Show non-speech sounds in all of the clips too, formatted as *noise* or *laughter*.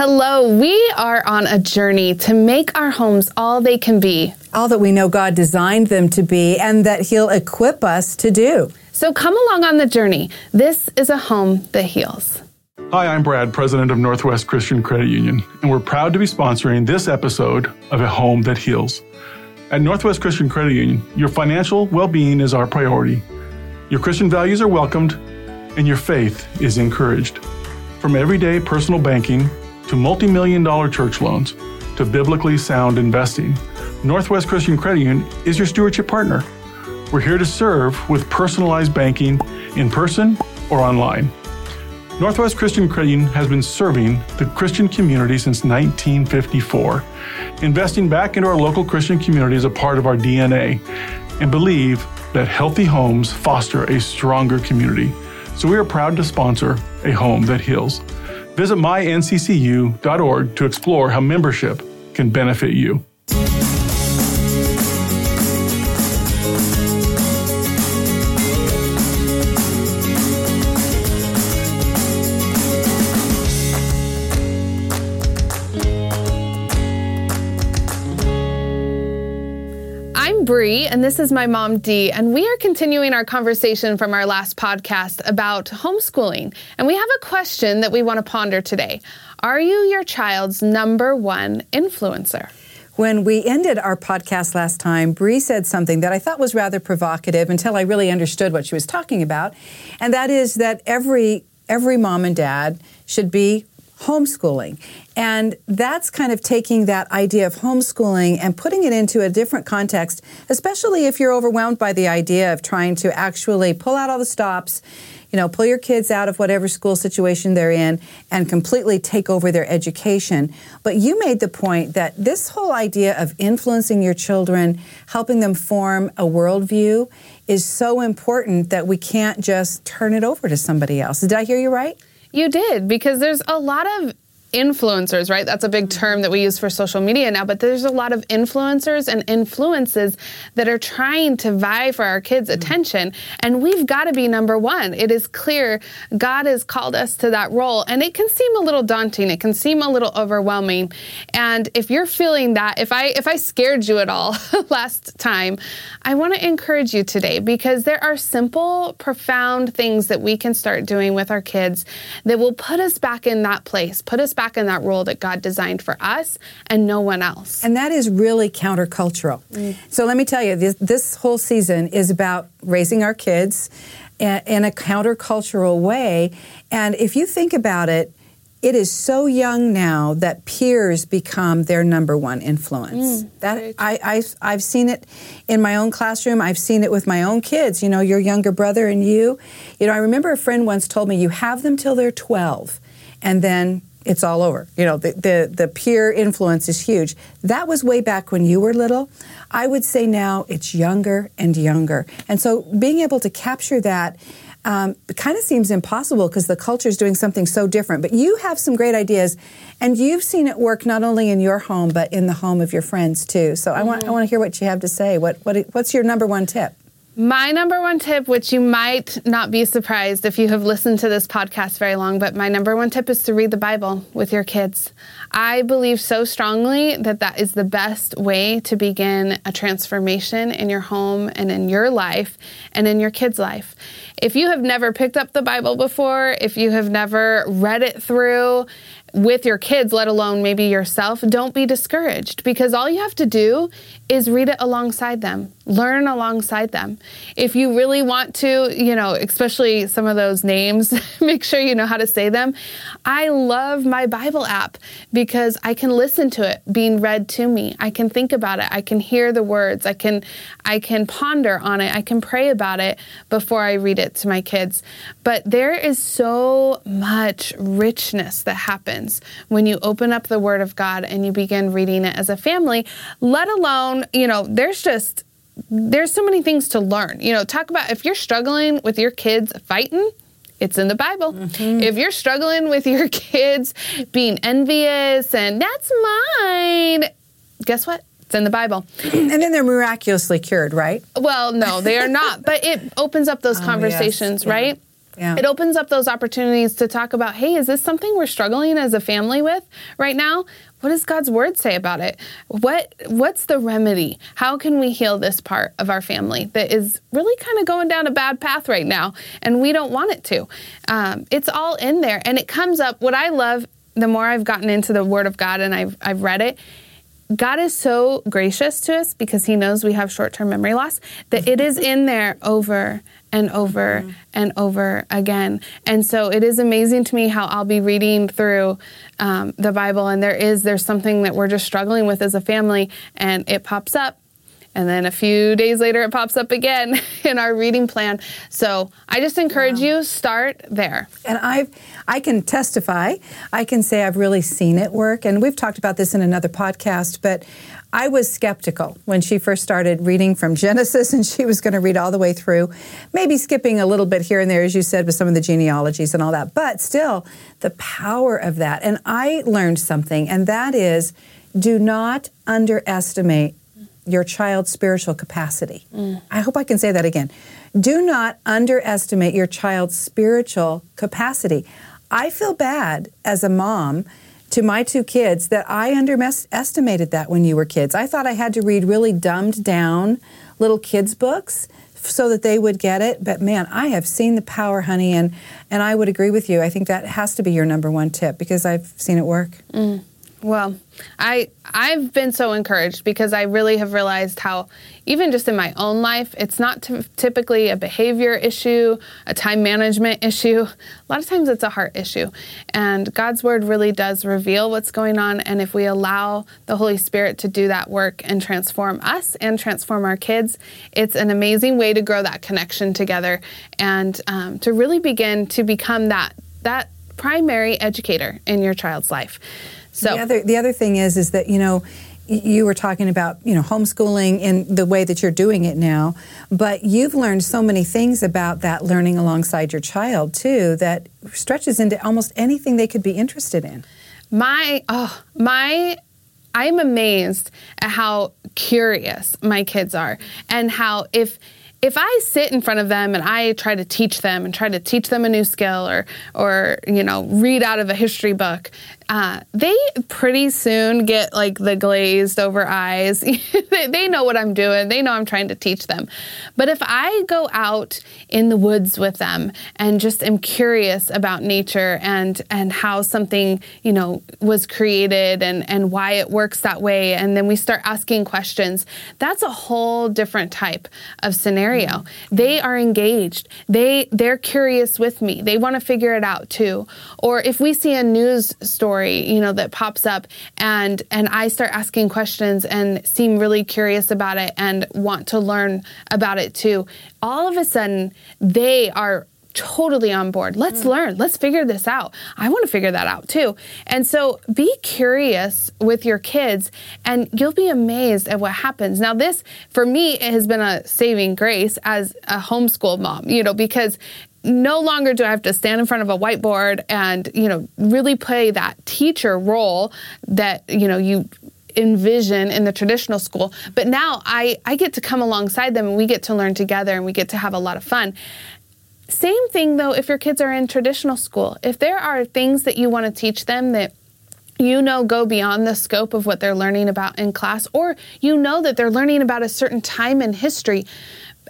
Hello, we are on a journey to make our homes all they can be. All that we know God designed them to be and that He'll equip us to do. So come along on the journey. This is a home that heals. Hi, I'm Brad, president of Northwest Christian Credit Union, and we're proud to be sponsoring this episode of A Home That Heals. At Northwest Christian Credit Union, your financial well being is our priority. Your Christian values are welcomed, and your faith is encouraged. From everyday personal banking to multi million dollar church loans to biblically sound investing, Northwest Christian Credit Union is your stewardship partner. We're here to serve with personalized banking in person or online. Northwest Christian Credit Union has been serving the Christian community since 1954. Investing back into our local Christian community is a part of our DNA and believe that healthy homes foster a stronger community. So we are proud to sponsor a home that heals. Visit mynccu.org to explore how membership can benefit you. I'm Brie, and this is my mom Dee, and we are continuing our conversation from our last podcast about homeschooling. And we have a question that we want to ponder today. Are you your child's number one influencer? When we ended our podcast last time, Brie said something that I thought was rather provocative until I really understood what she was talking about, and that is that every every mom and dad should be homeschooling. And that's kind of taking that idea of homeschooling and putting it into a different context, especially if you're overwhelmed by the idea of trying to actually pull out all the stops, you know, pull your kids out of whatever school situation they're in and completely take over their education. But you made the point that this whole idea of influencing your children, helping them form a worldview, is so important that we can't just turn it over to somebody else. Did I hear you right? You did, because there's a lot of influencers, right? That's a big mm-hmm. term that we use for social media now, but there's a lot of influencers and influences that are trying to vie for our kids' mm-hmm. attention, and we've got to be number one. It is clear God has called us to that role, and it can seem a little daunting. It can seem a little overwhelming. And if you're feeling that, if I if I scared you at all *laughs* last time, I want to encourage you today because there are simple, profound things that we can start doing with our kids that will put us back in that place, put us back in that role that God designed for us and no one else. And that is really countercultural. Mm. So let me tell you, this, this, whole season is about raising our kids in a countercultural way. And if you think about it, it is so young now that peers become their number one influence. Mm, that I, I've, I've seen it in my own classroom. I've seen it with my own kids. You know, your younger brother and you. You know, I remember a friend once told me, "You have them till they're 12, and then it's all over. You know, the, the, the peer influence is huge. That was way back when you were little. I would say now it's younger and younger. And so being able to capture that um, kind of seems impossible because the culture is doing something so different. But you have some great ideas, and you've seen it work not only in your home but in the home of your friends too. So mm-hmm. I want I want to hear what you have to say. What what what's your number one tip? My number one tip, which you might not be surprised if you have listened to this podcast very long, but my number one tip is to read the Bible with your kids. I believe so strongly that that is the best way to begin a transformation in your home and in your life and in your kids' life. If you have never picked up the Bible before, if you have never read it through, with your kids, let alone maybe yourself, don't be discouraged because all you have to do is read it alongside them, learn alongside them. If you really want to, you know, especially some of those names, *laughs* make sure you know how to say them. I love my Bible app because I can listen to it being read to me. I can think about it. I can hear the words. I can I can ponder on it. I can pray about it before I read it to my kids. But there is so much richness that happens when you open up the word of God and you begin reading it as a family, let alone you know, there's just there's so many things to learn. You know, talk about if you're struggling with your kids fighting, it's in the Bible. Mm-hmm. If you're struggling with your *laughs* kids being envious and that's mine, guess what? It's in the Bible. *clears throat* and then they're miraculously cured, right? Well, no, they are not. but it opens up those *laughs* oh, conversations, yes. right? Yeah. It opens up those opportunities to talk about, hey, is this something we're struggling as a family with right now? What does God's word say about it? What what's the remedy? How can we heal this part of our family that is really kind of going down a bad path right now, and we don't want it to? Um, it's all in there, and it comes up. What I love, the more I've gotten into the Word of God and I've I've read it, God is so gracious to us because He knows we have short term memory loss that it is in there over and over mm-hmm. and over again. And so it is amazing to me how I'll be reading through um, the Bible and there is there's something that we're just struggling with as a family and it pops up and then a few days later it pops up again *laughs* in our reading plan so i just encourage wow. you start there and i i can testify i can say i've really seen it work and we've talked about this in another podcast but I was skeptical when she first started reading from Genesis *laughs* and she was going to read all the way through, maybe skipping a little bit here and there, as you said, with some of the genealogies and all that. But still, the power of that. And I learned something, and that is do not underestimate your child's spiritual capacity. Mm. I hope I can say that again. Do not underestimate your child's spiritual capacity. I feel bad as a mom to my two kids that I underestimated that when you were kids. I thought I had to read really dumbed down little kids' books so that they would get it. But man, I have seen the power, honey, and and I would agree with you. I think that has to be your number one tip because I've seen it work. Mm. Well, I I've been so encouraged because I really have realized how even just in my own life, it's not t- typically a behavior issue, a time management *laughs* issue. A lot of times it's a heart issue. And God's word really does reveal what's going on and if we allow the Holy Spirit to do that work and transform us and transform our kids, it's an amazing way to grow that connection together and um, to really begin to become that that primary educator in your child's life. So the other the other thing is is that you know you were talking about you know homeschooling in the way that you're doing it now but you've learned so many things about that learning alongside your child too that stretches into almost anything they could be interested in. My oh my i'm amazed at how curious my kids are and how if if I sit in front of them and I try to teach them and try to teach them a new skill or or you know read out of a history book, uh, they pretty soon get like the glazed over eyes. *laughs* they know what I'm doing. They know I'm trying to teach them. But if I go out in the woods with them and just am curious about nature and and how something you know was created and and why it works that way, and then we start asking questions, that's a whole different type of scenario scenario. They are engaged. They they're curious with me. They want to figure it out too. Or if we see a news story, you know, that pops up and and I start asking questions and seem really curious about it and want to learn about it too, all of a sudden they are totally on board. Let's mm. learn. Let's figure this out. I want to figure that out too. And so be curious with your kids and you'll be amazed at what happens. Now, this for me it has been a saving grace as a homeschool mom, you know, because no longer do I have to stand in front of a whiteboard and, you know, really play that teacher role that, you know, you envision in the traditional school but now I, I get to come alongside them and we get to learn together and we get to have a lot of fun same thing though if your kids are in traditional school. If there are things that you want to teach them that you know go beyond the scope of what they're learning about in class, or you know that they're learning about a certain time in history,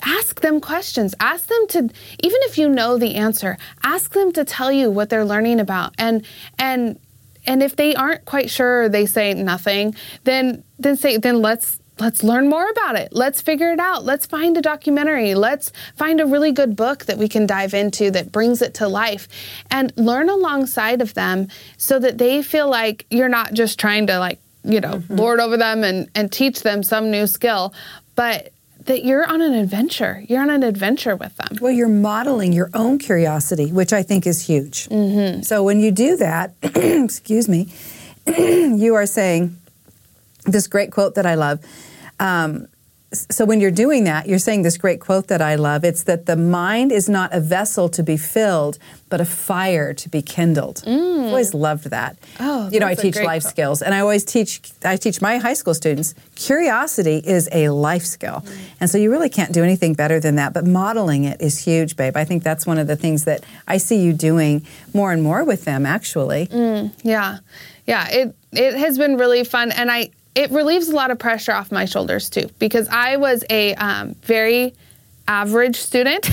ask them questions. Ask them to, even if you know the answer, ask them to tell you what they're learning about. And, and, and if they aren't quite sure, they say nothing, then, then say, then let's let's learn more about it. Let's figure it out. Let's find a documentary. Let's find a really good book that we can dive into that brings it to life and learn alongside of them so that they feel like you're not just trying to like, you know, mm-hmm. lord over them and, and teach them some new skill, but that you're on an adventure. You're on an adventure with them. Well, you're modeling your own curiosity, which I think is huge. Mm-hmm. So when you do that, *clears throat* excuse me, *clears throat* you are saying this great quote that I love um, so when you're doing that, you're saying this great quote that I love. It's that the mind is not a vessel to be filled, but a fire to be kindled. Mm. I've always loved that. Oh, you know, I teach life quote. skills, and I always teach. I teach my high school students. Curiosity is a life skill, mm. and so you really can't do anything better than that. But modeling it is huge, babe. I think that's one of the things that I see you doing more and more with them. Actually, mm, yeah, yeah. It it has been really fun, and I it relieves a lot of pressure off my shoulders too because I was a um, very average student.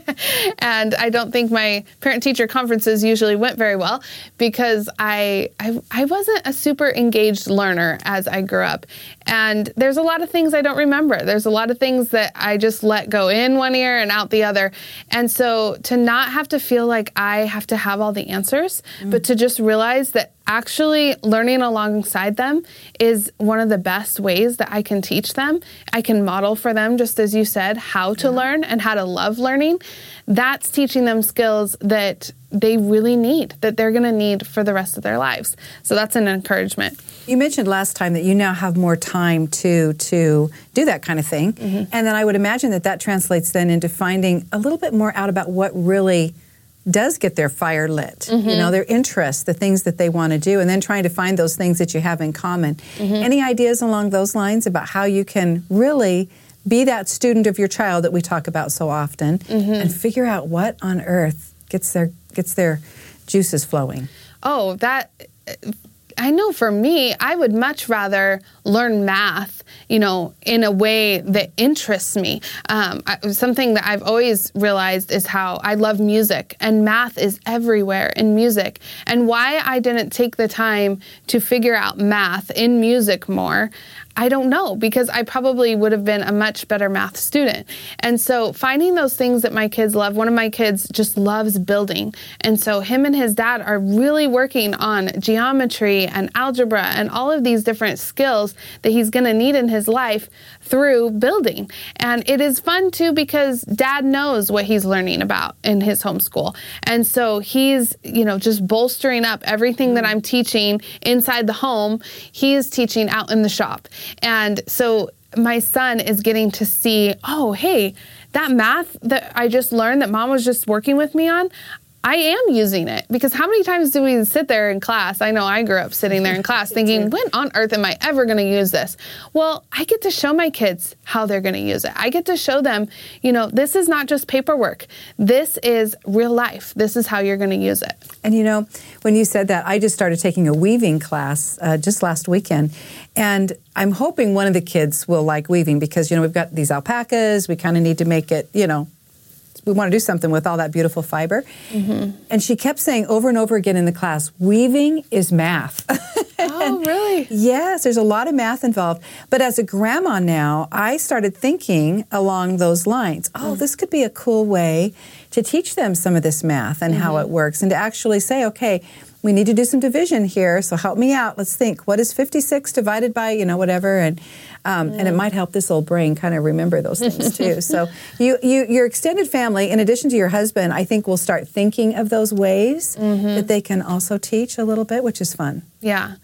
*laughs* and I don't think my parent teacher conferences usually went very well because I, I, I wasn't a super engaged learner as I grew up. And there's a lot of things I don't remember. There's a lot of things that I just let go in one ear and out the other. And so to not have to feel like I have to have all the answers, mm. but to just realize that actually learning alongside them is one of the best ways that I can teach them. I can model for them, just as you said, how to yeah. learn and how to love learning. That's teaching them skills that they really need, that they're going to need for the rest of their lives. So that's an encouragement. You mentioned last time that you now have more time to to do that kind of thing, mm-hmm. and then I would imagine that that translates then into finding a little bit more out about what really does get their fire lit, mm-hmm. you know, their interests, the things that they want to do, and then trying to find those things that you have in common. Mm-hmm. Any ideas along those lines about how you can really be that student of your child that we talk about so often mm-hmm. and figure out what on earth gets their gets their juices flowing? Oh, that I know for me, I would much rather learn math, you know, in a way that interests me. Um, I, something that I've always realized is how I love music, and math is everywhere in music. And why I didn't take the time to figure out math in music more, I don't know because I probably would have been a much better math student. And so finding those things that my kids love, one of my kids just loves building. And so him and his dad are really working on geometry and algebra and all of these different skills that he's going to need in his life through building. And it is fun too because dad knows what he's learning about in his homeschool. And so he's, you know, just bolstering up everything that mm. I'm teaching inside the home, he is teaching out in the shop. And so my son is getting to see, oh, hey, that math that I just learned that mom was just working with me on, I am using it because how many times do we sit there in class? I know I grew up sitting there in class *laughs* thinking, when on earth am I ever going to use this? Well, I get to show my kids how they're going to use it. I get to show them, you know, this is not just paperwork. This is real life. This is how you're going to use it. And you know, when you said that, I just started taking a weaving class uh, just last weekend. And I'm hoping one of the kids will like weaving because, you know, we've got these alpacas. We kind of need to make it, you know, we want to do something with all that beautiful fiber. Mm-hmm. And she kept saying over and over again in the class, weaving is math. *laughs* oh, really? Yes, there's a lot of math involved. But as a grandma now, I started thinking along those lines. Oh, mm. this could be a cool way to teach them some of this math and mm-hmm. how it works and to actually say, okay, we need to do some division here. So help me out. Let's think. What is 56 divided by, you know, whatever? And um, and it might help this old brain kind of remember those things too. *laughs* so you, you, your extended family, in addition to your husband, I think will start thinking of those ways mm-hmm. that they can also teach a little bit, which is fun. Yeah.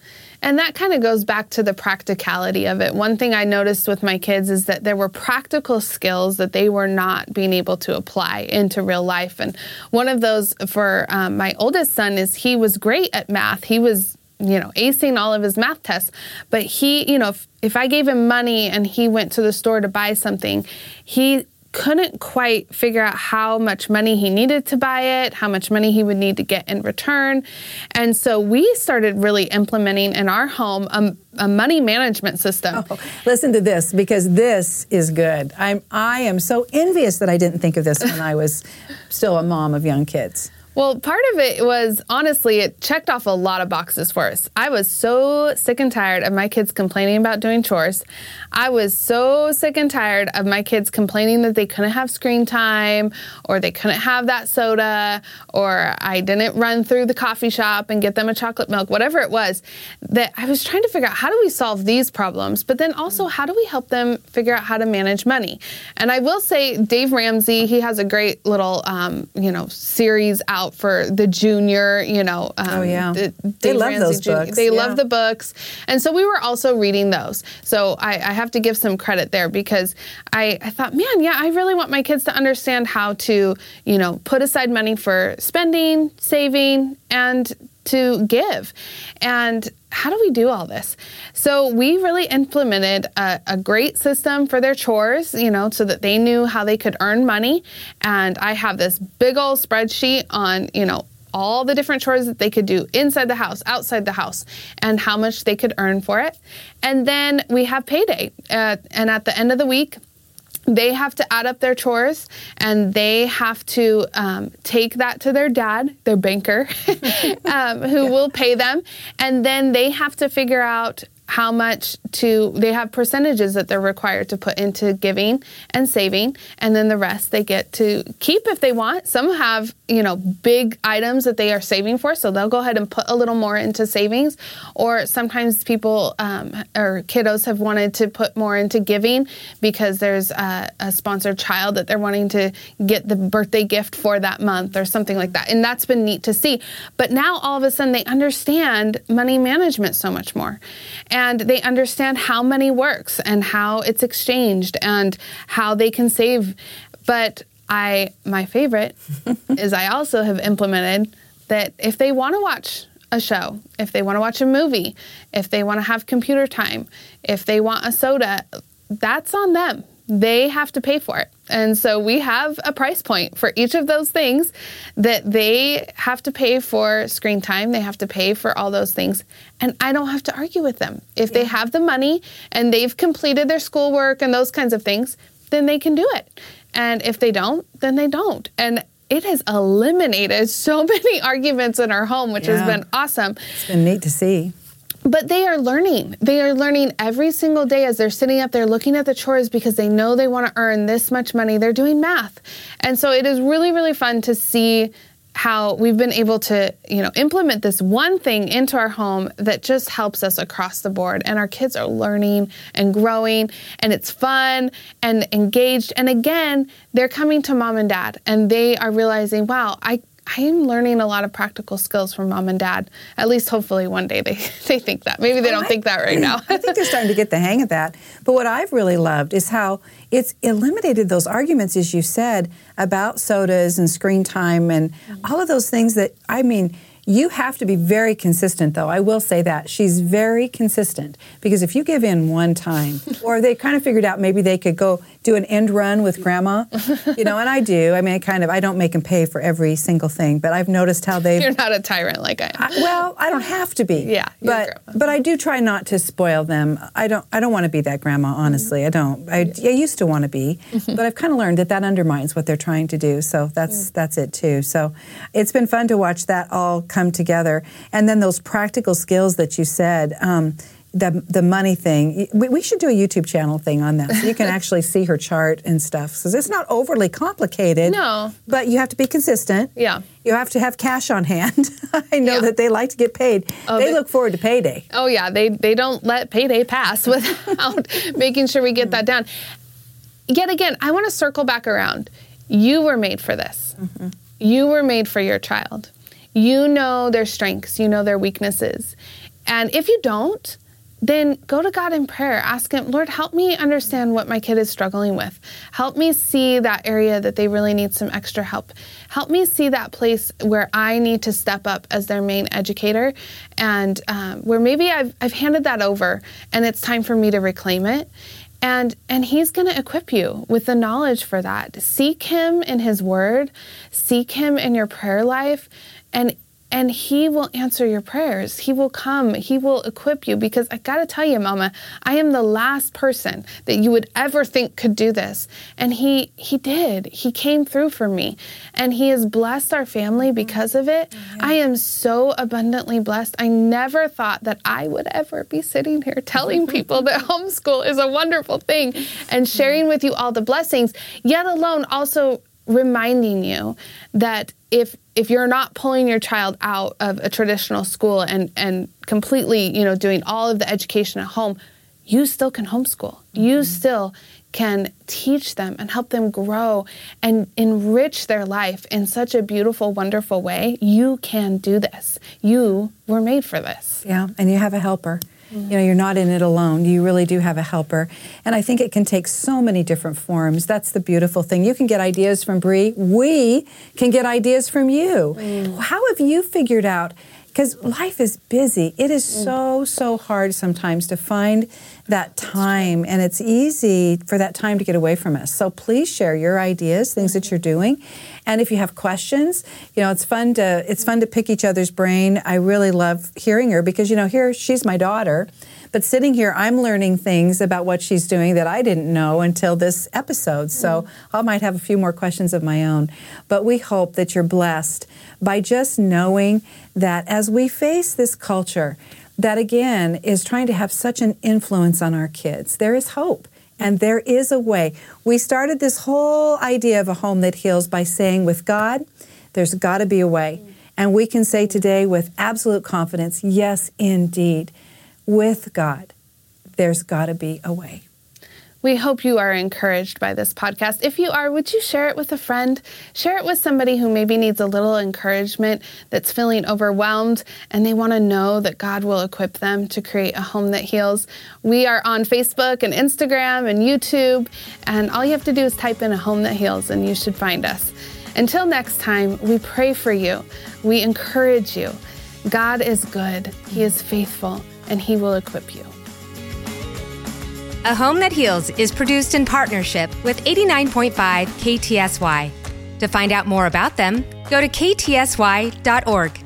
And that kind of goes back to the practicality of it. One thing I noticed with my kids is that there were practical skills that they were not being able to apply into real life. And one of those for um, my oldest son is he was great at math. He was you know, acing all of his math tests. But he, you know, if, if I gave him money and he went to the store to buy something, he couldn't quite figure out how much money he needed to buy it, how much money he would need to get in return. And so we started really implementing in our home a, a money management system. Oh, listen to this because this is good. I'm I am so envious that I didn't think of this when I was still a mom of young kids. Well, part of it was honestly, it checked off a lot of boxes for us. I was so sick and tired of my kids complaining about doing chores. I was so sick and tired of my kids complaining that they couldn't have screen time or they couldn't have that soda or I didn't run through the coffee shop and get them a chocolate milk, whatever it was. That I was trying to figure out how do we solve these problems, but then also how do we help them figure out how to manage money? And I will say, Dave Ramsey, he has a great little, um, you know, series out out for the junior, you know. Um, Oh, yeah. the They Dave love Ramsey those Junior- books, They yeah. love the books. And so we were also reading those. So I, I have to give some credit there because I, I thought, man, yeah, I really want my kids to understand how to, you know, put aside money for spending, saving, and to give. And how do we do all this? So we really implemented a, a great system for their chores, you know, so that they knew how they could earn money. And I have this big old spreadsheet on, you know, all the different chores that they could do inside the house, outside the house, and how much they could earn for it. And then we have payday. Uh, and at the end of the week, they have to add up their chores and they have to um, take that to their dad, their banker, *laughs* um, who will pay them. And then they have to figure out how much to, they have percentages that they're required to put into giving and saving. And then the rest they get to keep if they want. Some have, you know, big items that they are saving for. So they'll go ahead and put a little more into savings. Or sometimes people um, or kiddos have wanted to put more into giving because there's a, a sponsored child that they're wanting to get the birthday gift for that month or something like that. And that's been neat to see. But now all of a sudden they understand money management so much more. And they understand how money works and how it's exchanged and how they can save. But I, my favorite *laughs* is I also have implemented that if they want to watch a show, if they want to watch a movie, if they want to have computer time, if they want a soda, that's on them. They have to pay for it. And so we have a price point for each of those things that they have to pay for screen time, they have to pay for all those things. And I don't have to argue with them. If they have the money and they've completed their schoolwork and those kinds of things, then they can do it. And if they don't, then they don't. And it has eliminated so *laughs* many arguments in our home, which Yeah. has been awesome. It's been neat to see. But they are learning. They are learning every single day as they're sitting up there looking at the chores because they know they want to earn this much money. They're doing math. And so it is really, really fun to see how we've been able to, you know, implement this one thing into our home that just helps us across the board. And our kids are learning and growing and it's fun and engaged. And again, they're coming to mom and dad and they are realizing, wow, I I am learning a lot of practical skills from mom and dad. At least hopefully one day they, *laughs* they think that. Maybe they oh, don't I- think that right now. *clears throat* I think they're starting to get the hang of that. But what I've really loved is how it's eliminated those arguments, as you said, about sodas and screen time and all of those things that, I mean, you have to be very consistent, though. I will say that. She's very consistent because if you give in one time, *laughs* or they kind of figured out maybe they could go do an end run with grandma, *laughs* you know, and I do. I mean, I kind of, I don't make them pay for every single thing, but I've noticed how they've You're not a tyrant like I am. I, well, I don't have to be. Yeah, but but I do try not to spoil them. I don't I don't want to be that grandma. Honestly, I don't. I, I used to want to be, Mm-hmm. but I've kind of learned that that undermines what they're trying to do. So that's Mm. that's it too. So it's been fun to watch that all come together, and then those practical skills that you said. Um, the, the money thing, we, we should do a YouTube channel thing on that. So you can *laughs* actually see her chart and stuff. So it's not overly complicated. No. But you have to be consistent. Yeah. You have to have cash on hand. *laughs* I know Yeah. that they like to get paid. Oh, they they- look forward to payday. Oh yeah, they they don't let payday pass *laughs* without making sure we get that down. Yet again, I want to circle back around. You were made for this. You were made for your child. You know their strengths, you know their weaknesses. And if you don't, then go to God in prayer. Ask Him, Lord, help me understand what my kid is struggling with. Help me see that area that they really need some extra help. Help me see that place where I need to step up as their main educator and um, where maybe I've, I've handed that over and it's time for me to reclaim it. And, and he's going to equip you with the knowledge for that. Seek him in his word, seek him in your prayer life, and and he will answer your prayers. He will come. He will equip you because I got to tell you, mama, I am the last person that you would ever think could do this. And he he did. He came through for me. And he has blessed our family because of it. Mm-hmm. I am so abundantly blessed. I never thought that I would ever be sitting here telling *laughs* people that homeschool is a wonderful thing and sharing with you all the blessings, yet alone also reminding you that if if you're not pulling your child out of a traditional school and and completely you know doing all of the education at home you still can homeschool you mm-hmm. still can teach them and help them grow and enrich their life in such a beautiful, wonderful way, you can do this. You were made for this. Yeah, and you have a helper. You know, you're not in it alone. You really do have a helper. And I think it can take so many different forms. That's the beautiful thing. You can get ideas from Brie. We can get ideas from you. Mm. How have you figured out because life is busy. It is mm. so, so hard sometimes to find that time, and it's easy for that time to get away from us. So please share your ideas, things that you're doing, and if you have questions, you know it's fun to it's fun to pick each other's brain. I really love hearing her because you know here she's my daughter. But sitting here, I'm learning things about what she's doing that I didn't know until this episode. So mm. I might have a few more questions of my own. But we hope that you're blessed by just knowing that as we face this culture, that again is trying to have such an influence on our kids, there is hope. And there is a way. We started this whole idea of a home that heals by saying, with God, there's got to be a way. And we can say today with absolute confidence, yes, indeed with God, there's got to be a way. We hope you are encouraged by this podcast. If you are, would you share it with a friend? Share it with somebody who maybe needs a little encouragement, that's feeling overwhelmed, and they want to know that God will equip them to create a home that heals. We are on Facebook and Instagram and YouTube, and all you have to do is type in a home that heals, and you should find us. Until next time, we pray for you. We encourage you. God is good, He is faithful and He will equip you. A Home That Heals is produced in partnership with 89.5 KTSY. To find out more about them, go to ktsy.org.